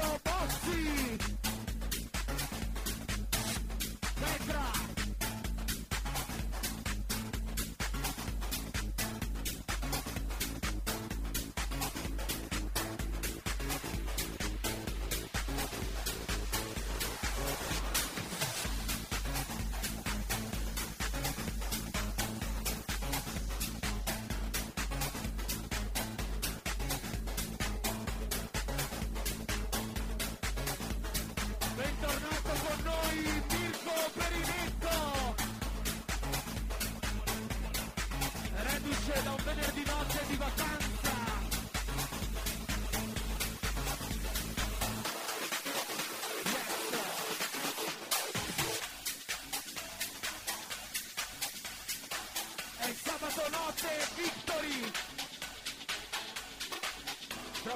your bossy.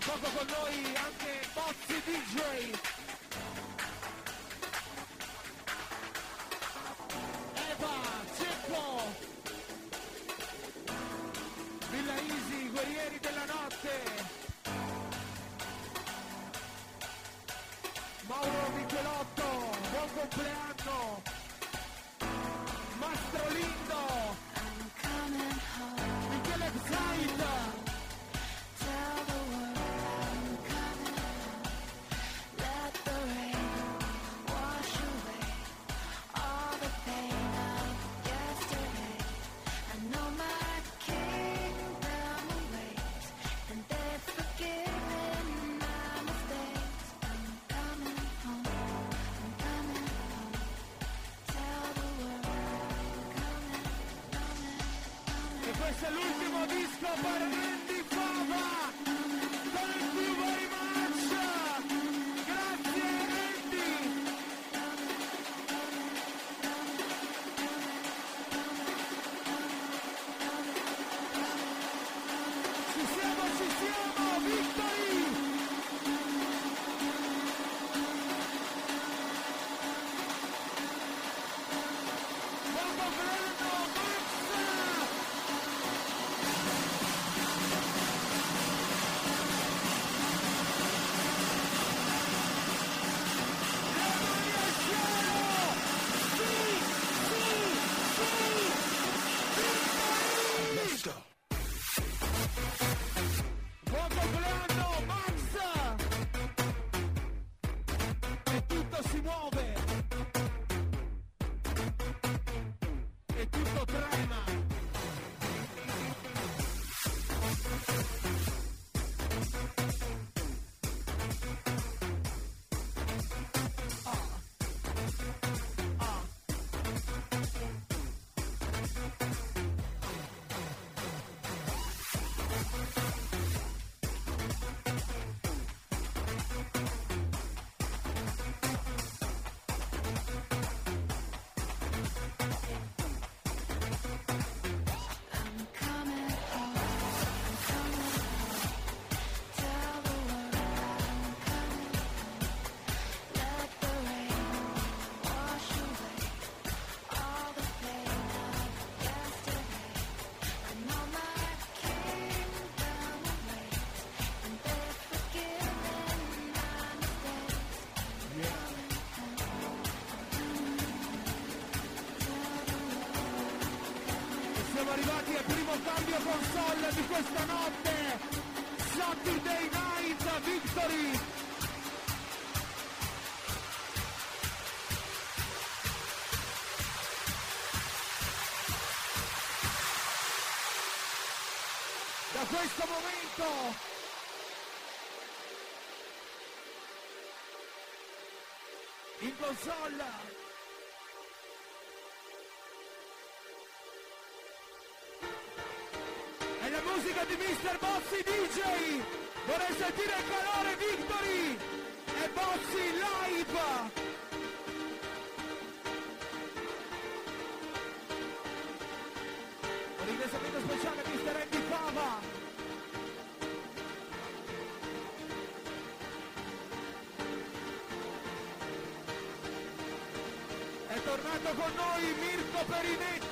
poco con hoy. el último disco para mí. questo momento. In console. E la musica di Mr. Bozzi DJ. Vorrei sentire il calore Victory e Bozzi Live. Perini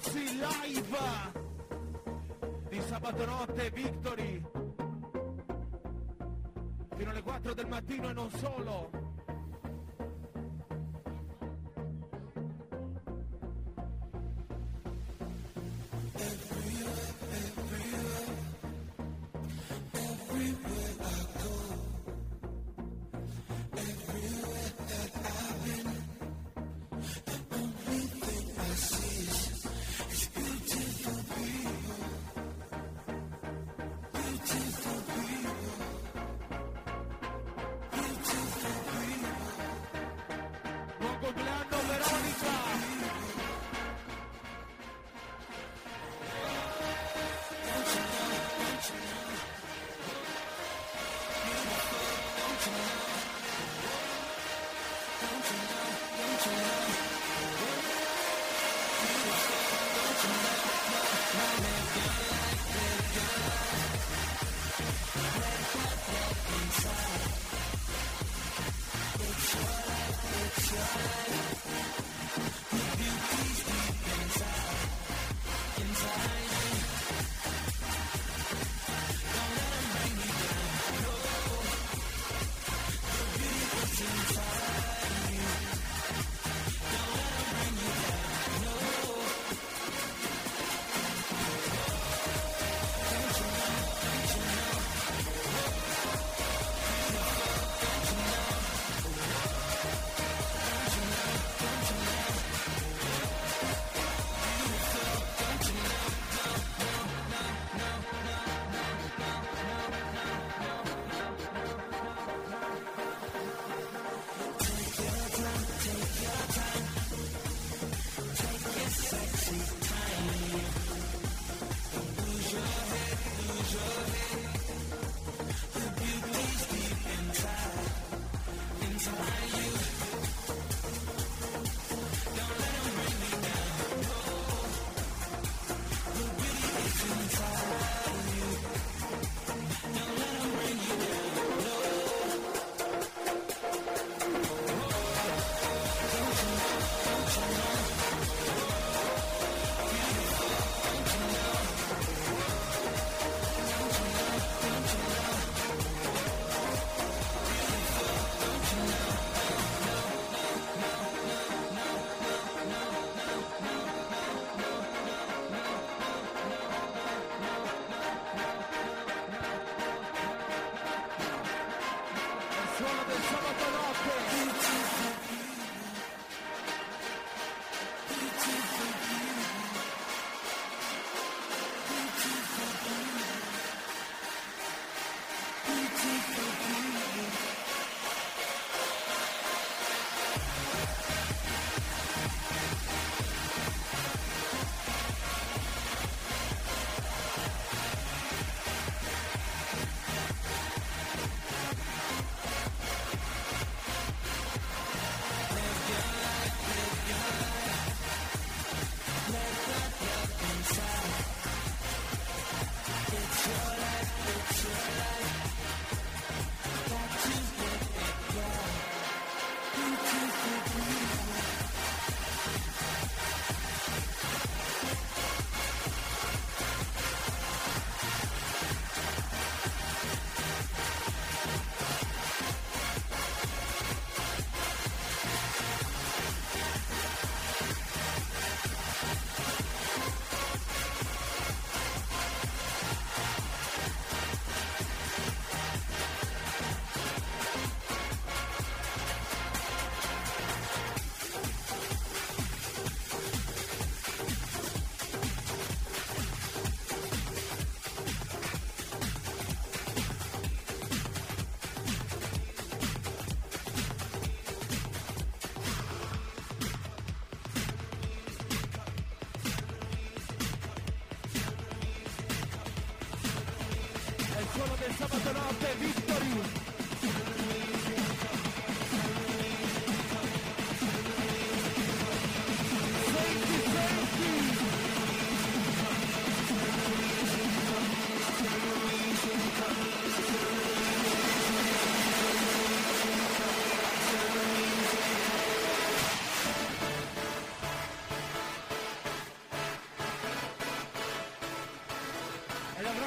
Ragazzi live di sabato notte Victory. Fino alle 4 del mattino e non solo.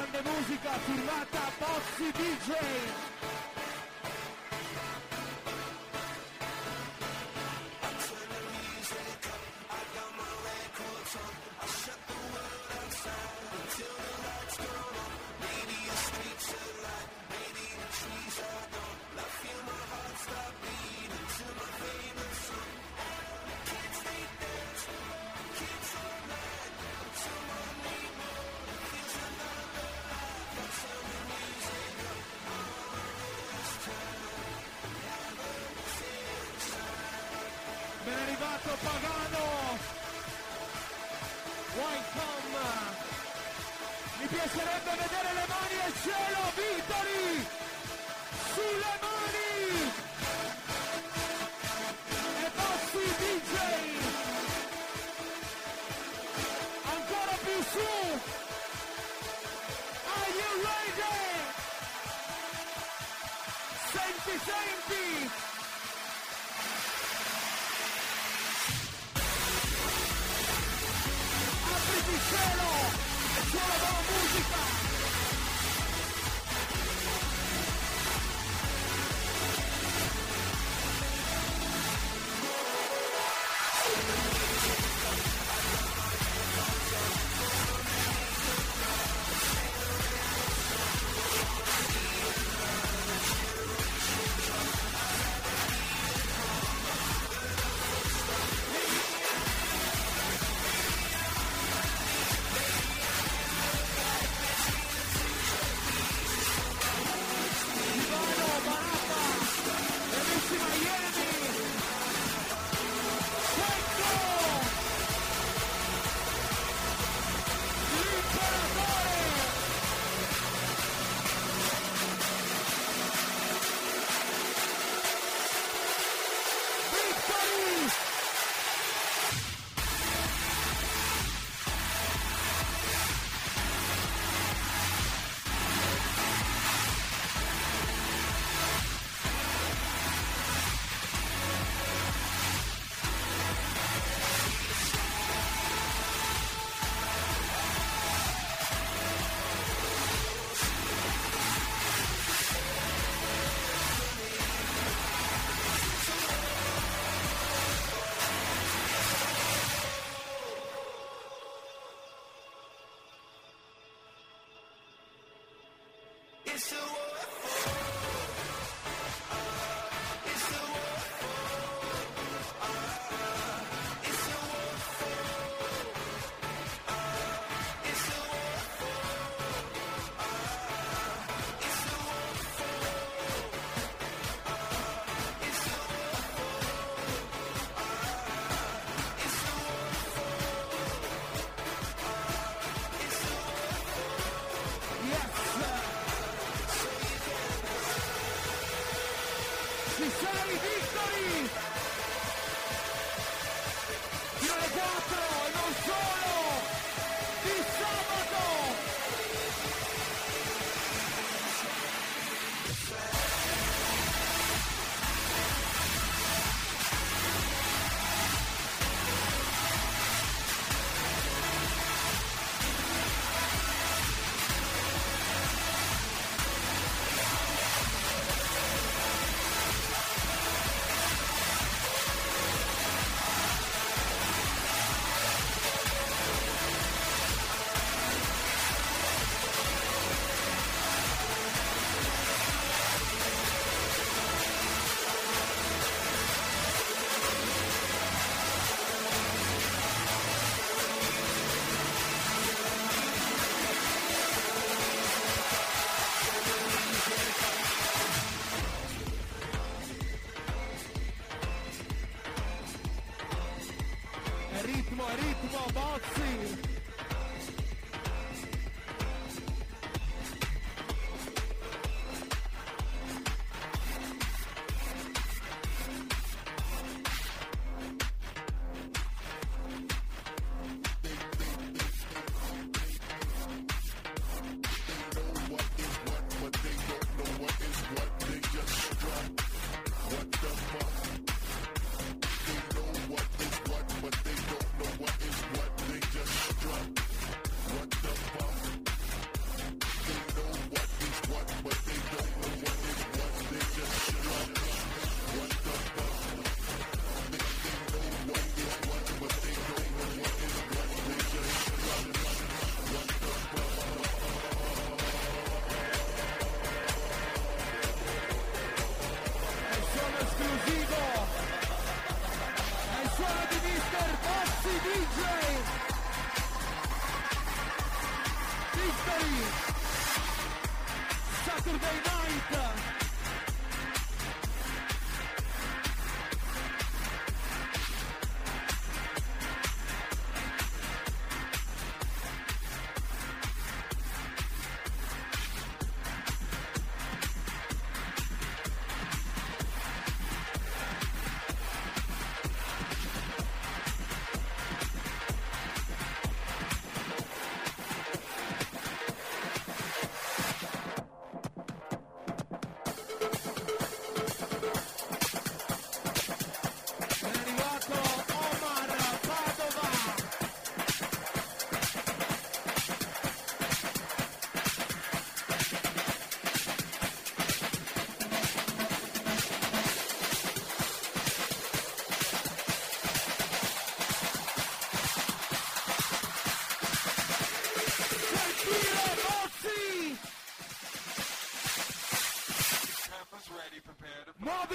Grande musica firmata Bozzi DJ!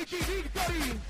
Ricky Victory.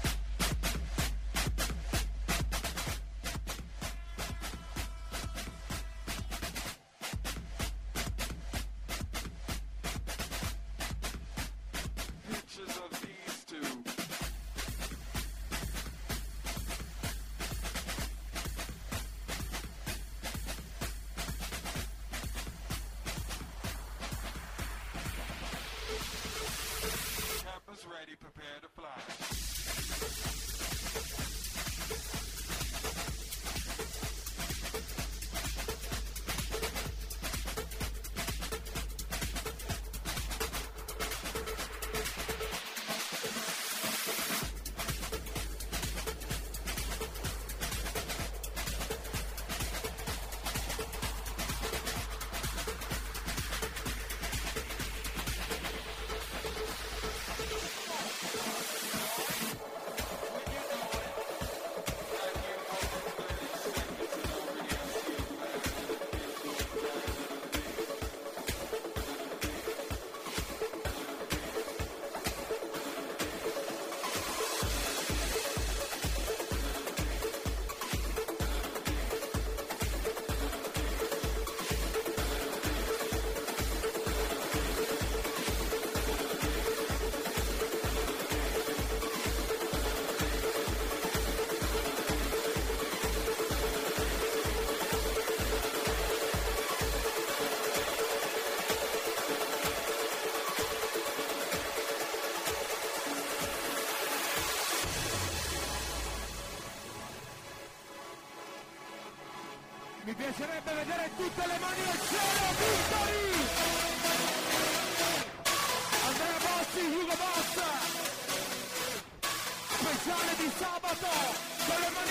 Vittori! Andrea Bossi, Hugo Boss! Speciale di sabato con le mani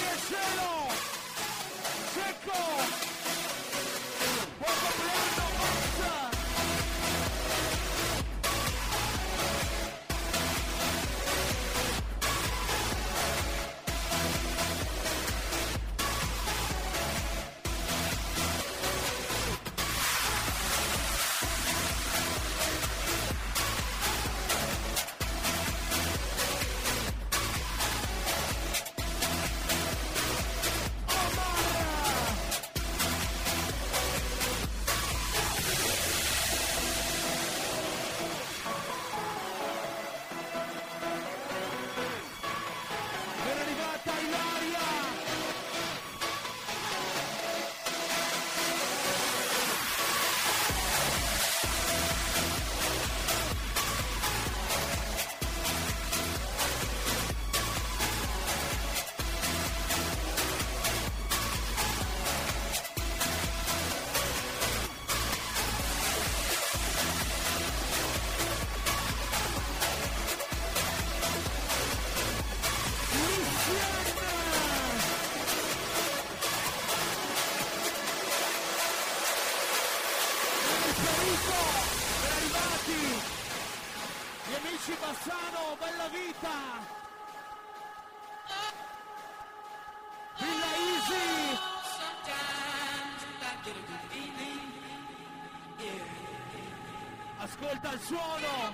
al suolo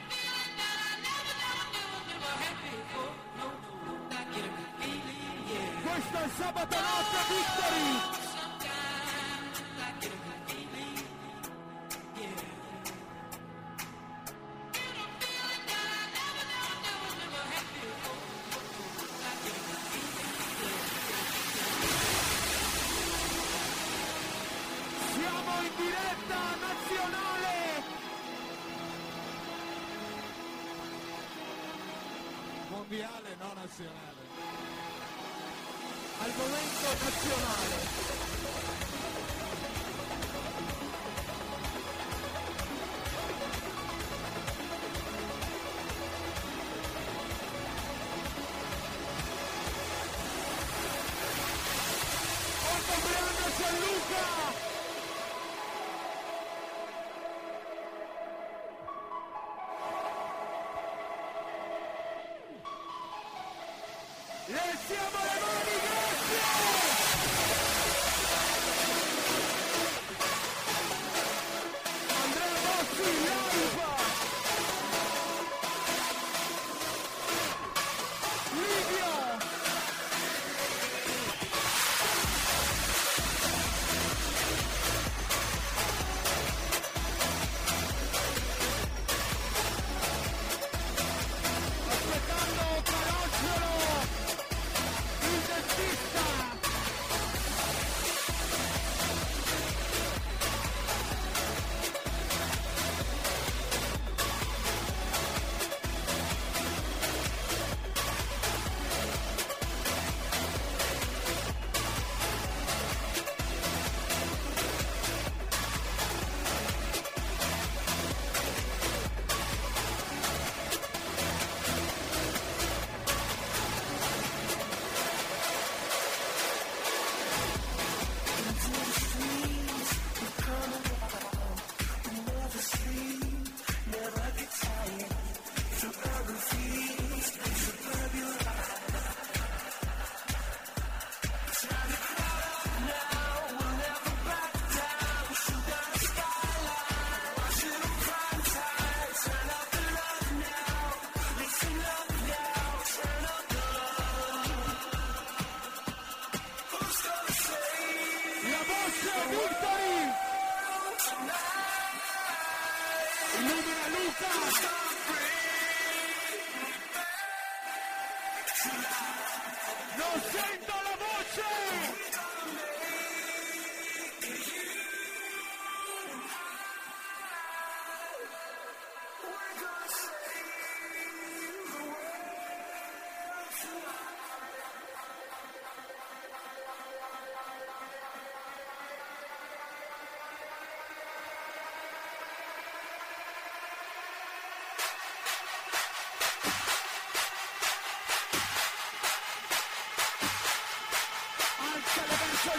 nazionale. Al momento nazionale.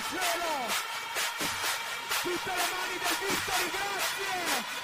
Cielo! Tutte le mani del Victory, grazie!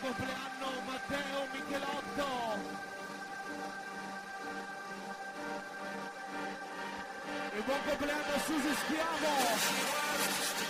Compleanno Matteo Michelotto! E buon compleanno Susi Schiavo!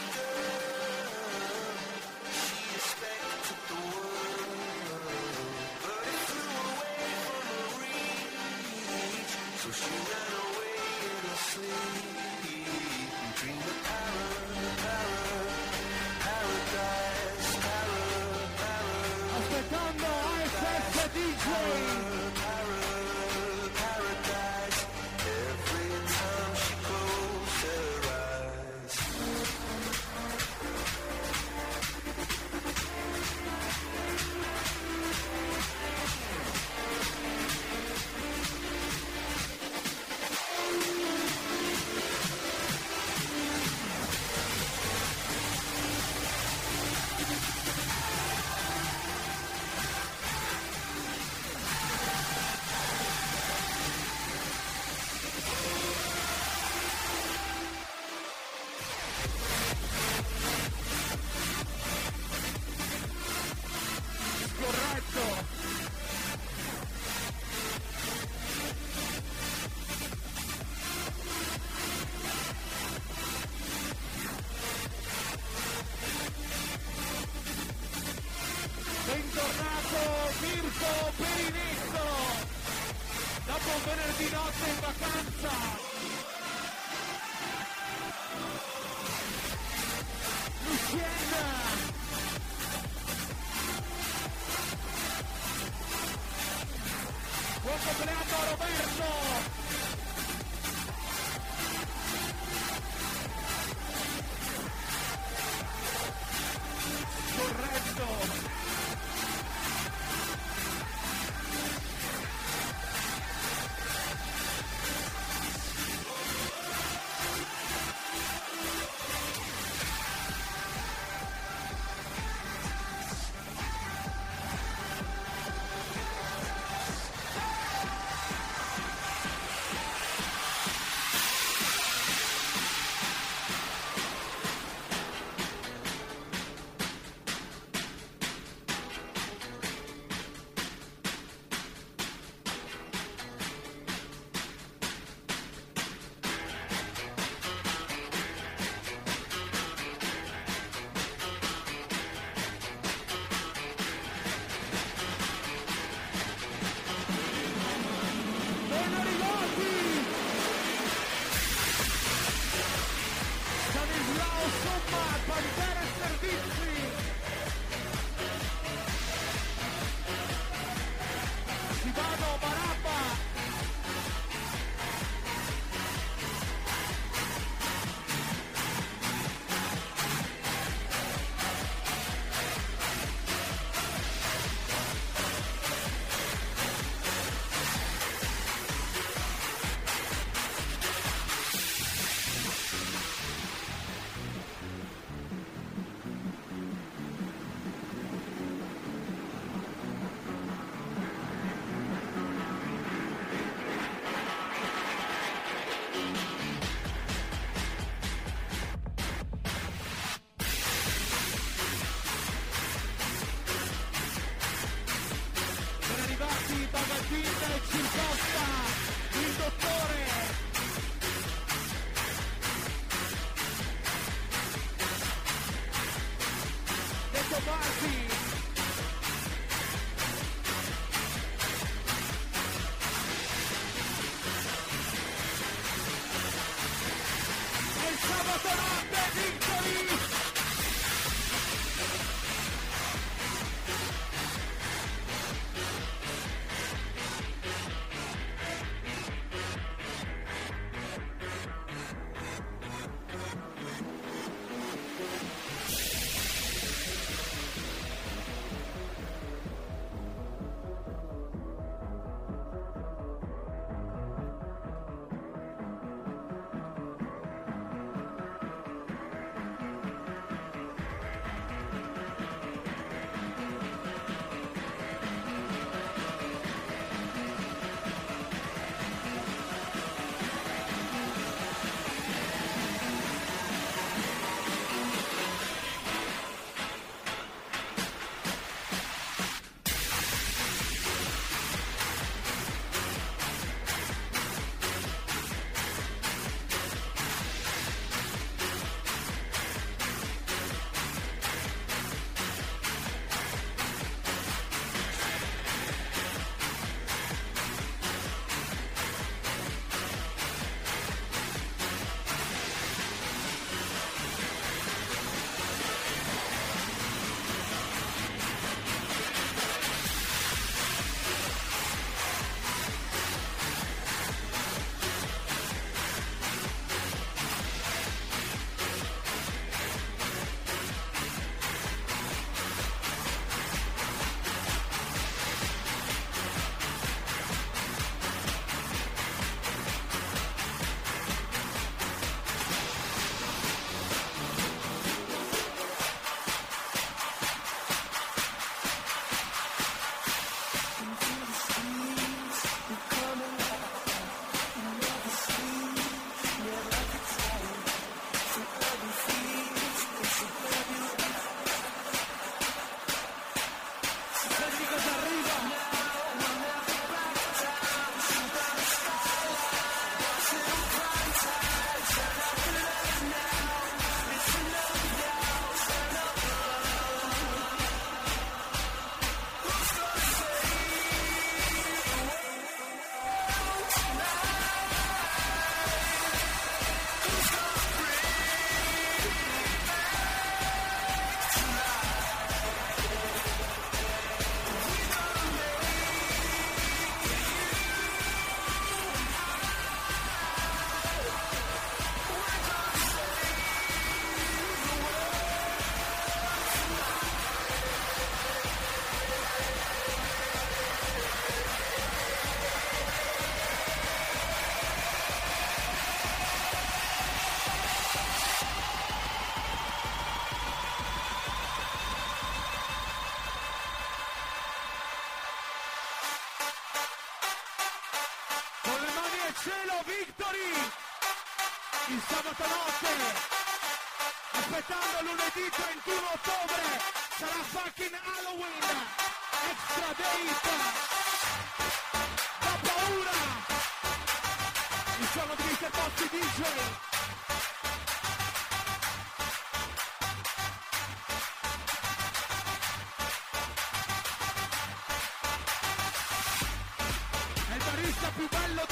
vista, la paura, il giorno di Mr. Bossi DJ. È il barista più bello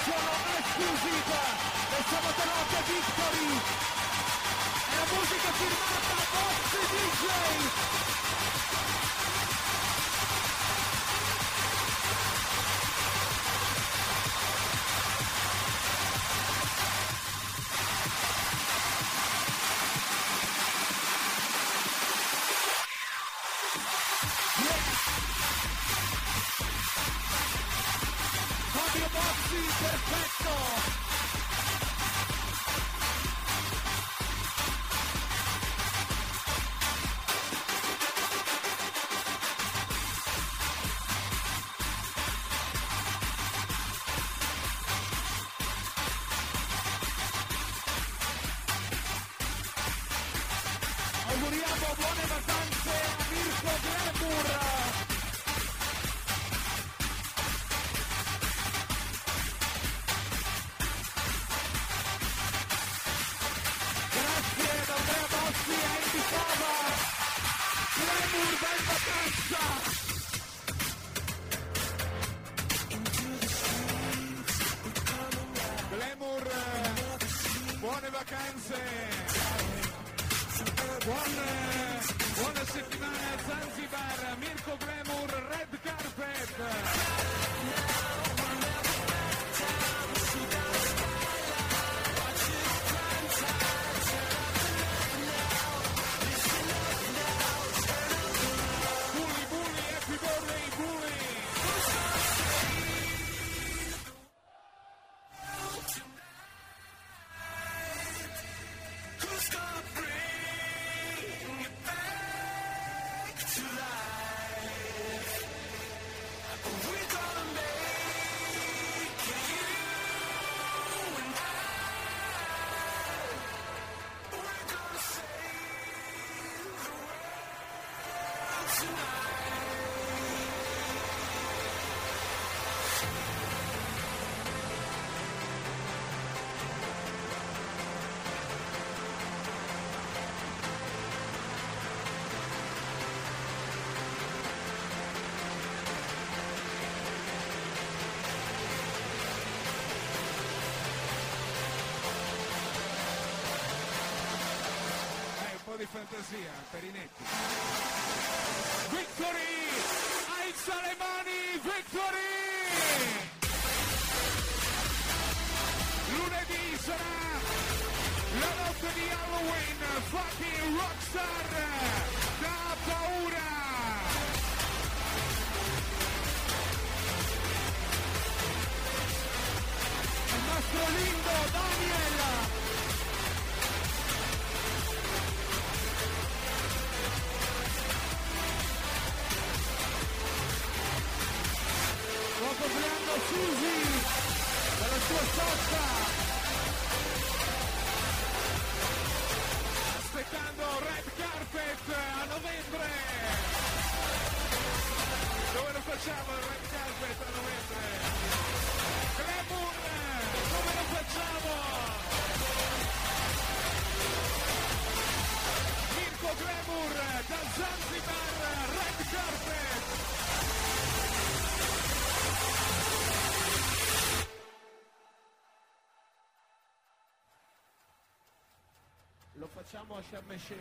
edition esclusiva del sabato notte Victory. È la musica firmata Box DJ. Buone vacanze. Buon, eh, buona settimana a Zanzibar, Mirko Glamour, Red Carpet. Di fantasia, Perinetti. Victory! Alza le mani, Victory! Lunedì sarà la notte di Halloween, fucking rockstar! wash up machine.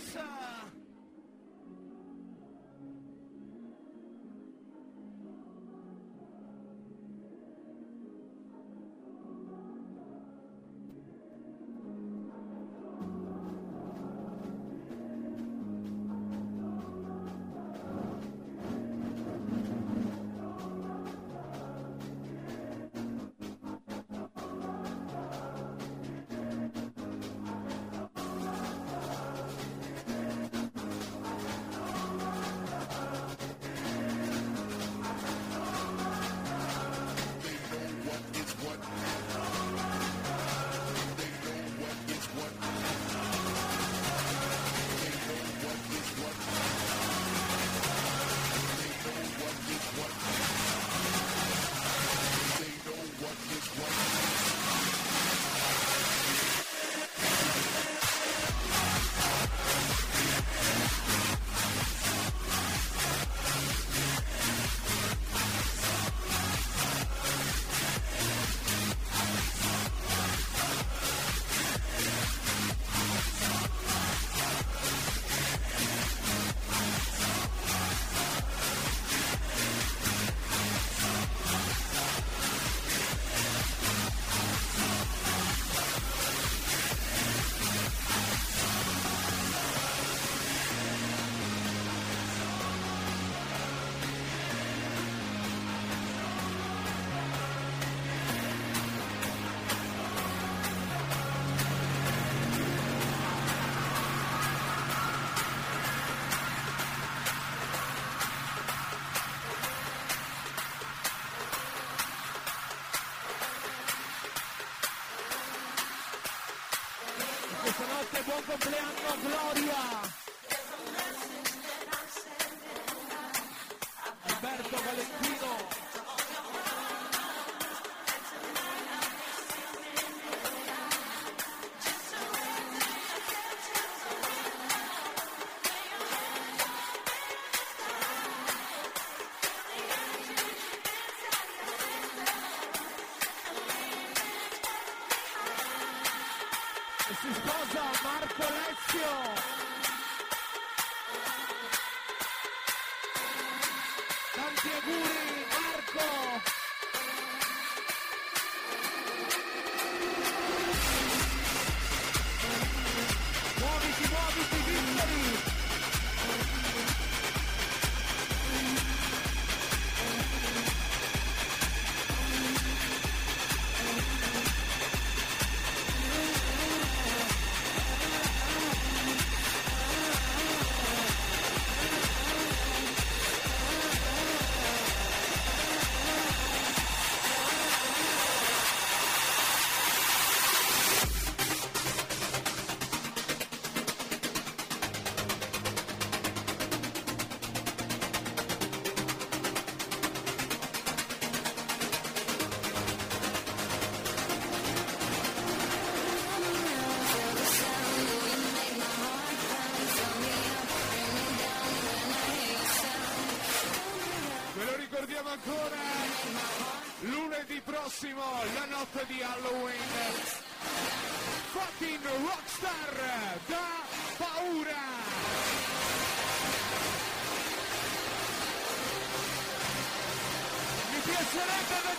Jackson. ancora lunedì prossimo, la notte di Halloween. Fucking Rockstar da paura! mi piacerebbe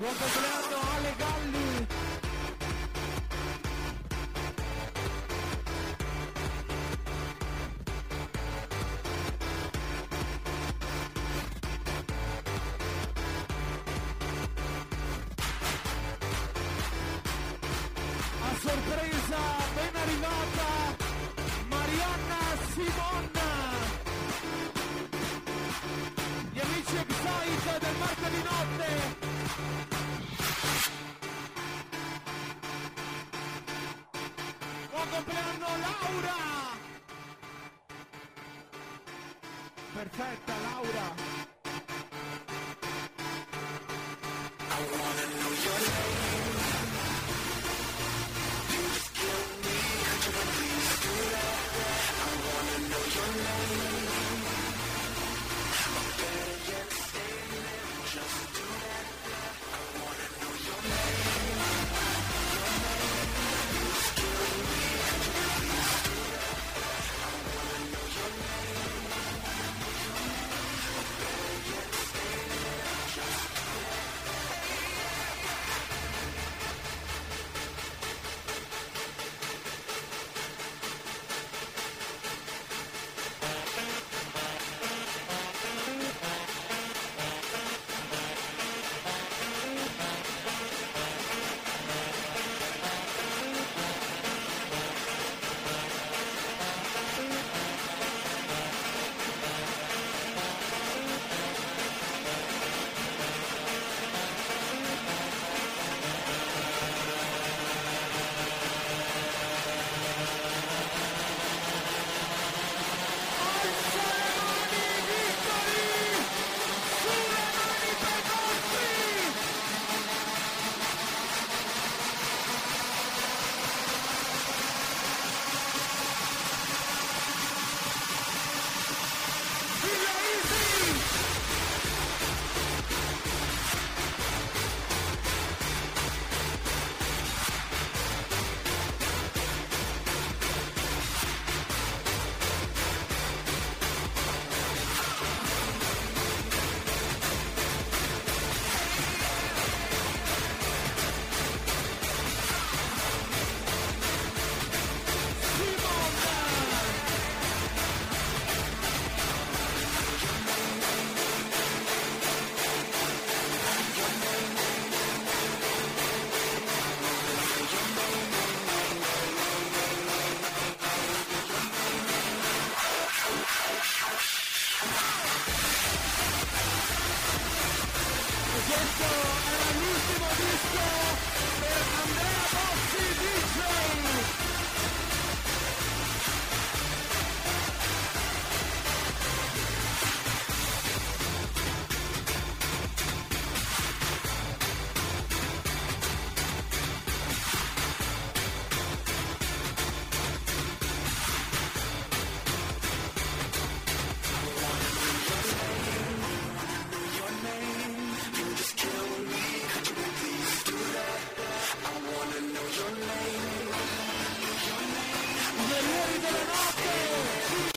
Buon